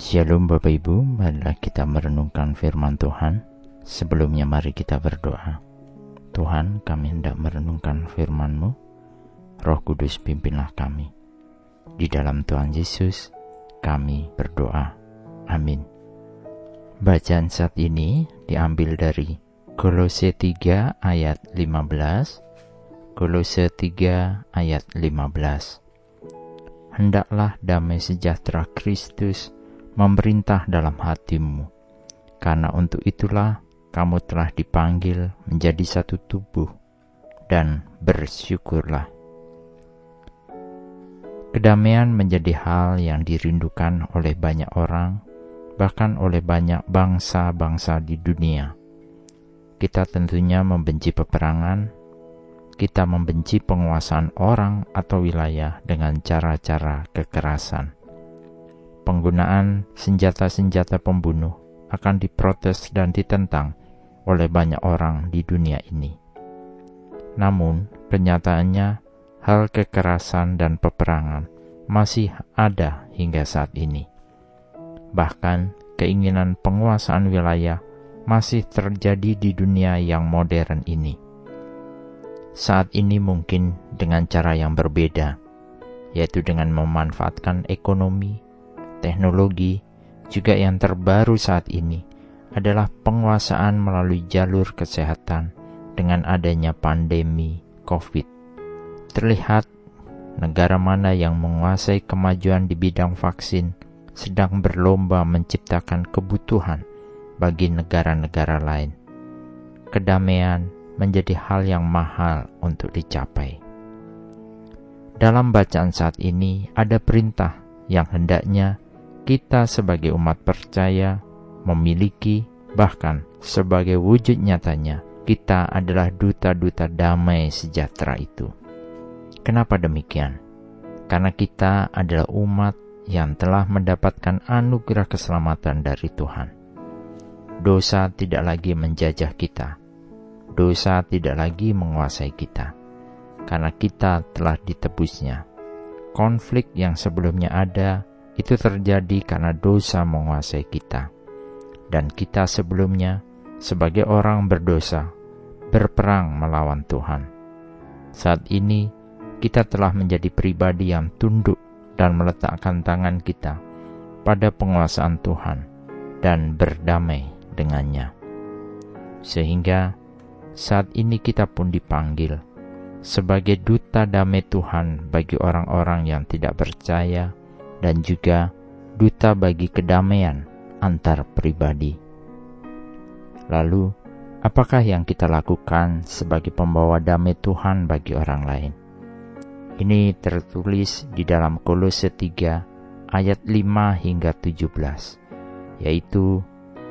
Shalom Bapak Ibu, marilah kita merenungkan firman Tuhan. Sebelumnya mari kita berdoa. Tuhan, kami hendak merenungkan firman-Mu. Roh Kudus pimpinlah kami. Di dalam Tuhan Yesus, kami berdoa. Amin. Bacaan saat ini diambil dari Kolose 3 ayat 15. Kolose 3 ayat 15. Hendaklah damai sejahtera Kristus memerintah dalam hatimu, karena untuk itulah kamu telah dipanggil menjadi satu tubuh, dan bersyukurlah. Kedamaian menjadi hal yang dirindukan oleh banyak orang, bahkan oleh banyak bangsa-bangsa di dunia. Kita tentunya membenci peperangan, kita membenci penguasaan orang atau wilayah dengan cara-cara kekerasan penggunaan senjata-senjata pembunuh akan diprotes dan ditentang oleh banyak orang di dunia ini. Namun, kenyataannya hal kekerasan dan peperangan masih ada hingga saat ini. Bahkan, keinginan penguasaan wilayah masih terjadi di dunia yang modern ini. Saat ini mungkin dengan cara yang berbeda, yaitu dengan memanfaatkan ekonomi, teknologi, juga yang terbaru saat ini adalah penguasaan melalui jalur kesehatan dengan adanya pandemi COVID. Terlihat negara mana yang menguasai kemajuan di bidang vaksin sedang berlomba menciptakan kebutuhan bagi negara-negara lain. Kedamaian menjadi hal yang mahal untuk dicapai. Dalam bacaan saat ini ada perintah yang hendaknya kita sebagai umat percaya memiliki, bahkan sebagai wujud nyatanya, kita adalah duta-duta damai sejahtera itu. Kenapa demikian? Karena kita adalah umat yang telah mendapatkan anugerah keselamatan dari Tuhan. Dosa tidak lagi menjajah kita. Dosa tidak lagi menguasai kita. Karena kita telah ditebusnya. Konflik yang sebelumnya ada itu terjadi karena dosa menguasai kita. Dan kita sebelumnya, sebagai orang berdosa, berperang melawan Tuhan. Saat ini, kita telah menjadi pribadi yang tunduk dan meletakkan tangan kita pada penguasaan Tuhan dan berdamai dengannya. Sehingga saat ini kita pun dipanggil sebagai duta damai Tuhan bagi orang-orang yang tidak percaya dan juga duta bagi kedamaian antar pribadi. Lalu, apakah yang kita lakukan sebagai pembawa damai Tuhan bagi orang lain? Ini tertulis di dalam Kolose 3 ayat 5 hingga 17, yaitu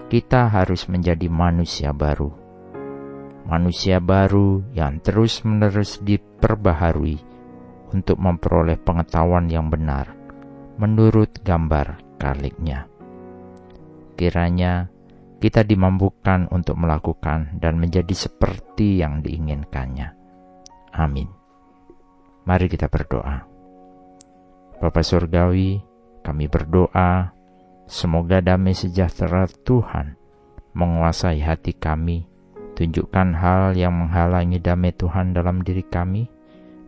kita harus menjadi manusia baru. Manusia baru yang terus-menerus diperbaharui untuk memperoleh pengetahuan yang benar menurut gambar kaliknya. Kiranya kita dimampukan untuk melakukan dan menjadi seperti yang diinginkannya. Amin. Mari kita berdoa. Bapa Surgawi, kami berdoa semoga damai sejahtera Tuhan menguasai hati kami, tunjukkan hal yang menghalangi damai Tuhan dalam diri kami,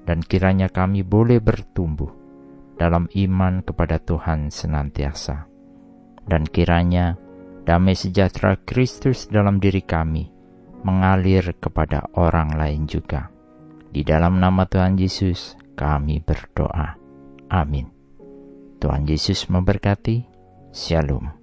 dan kiranya kami boleh bertumbuh dalam iman kepada Tuhan senantiasa. Dan kiranya damai sejahtera Kristus dalam diri kami mengalir kepada orang lain juga. Di dalam nama Tuhan Yesus kami berdoa. Amin. Tuhan Yesus memberkati. Shalom.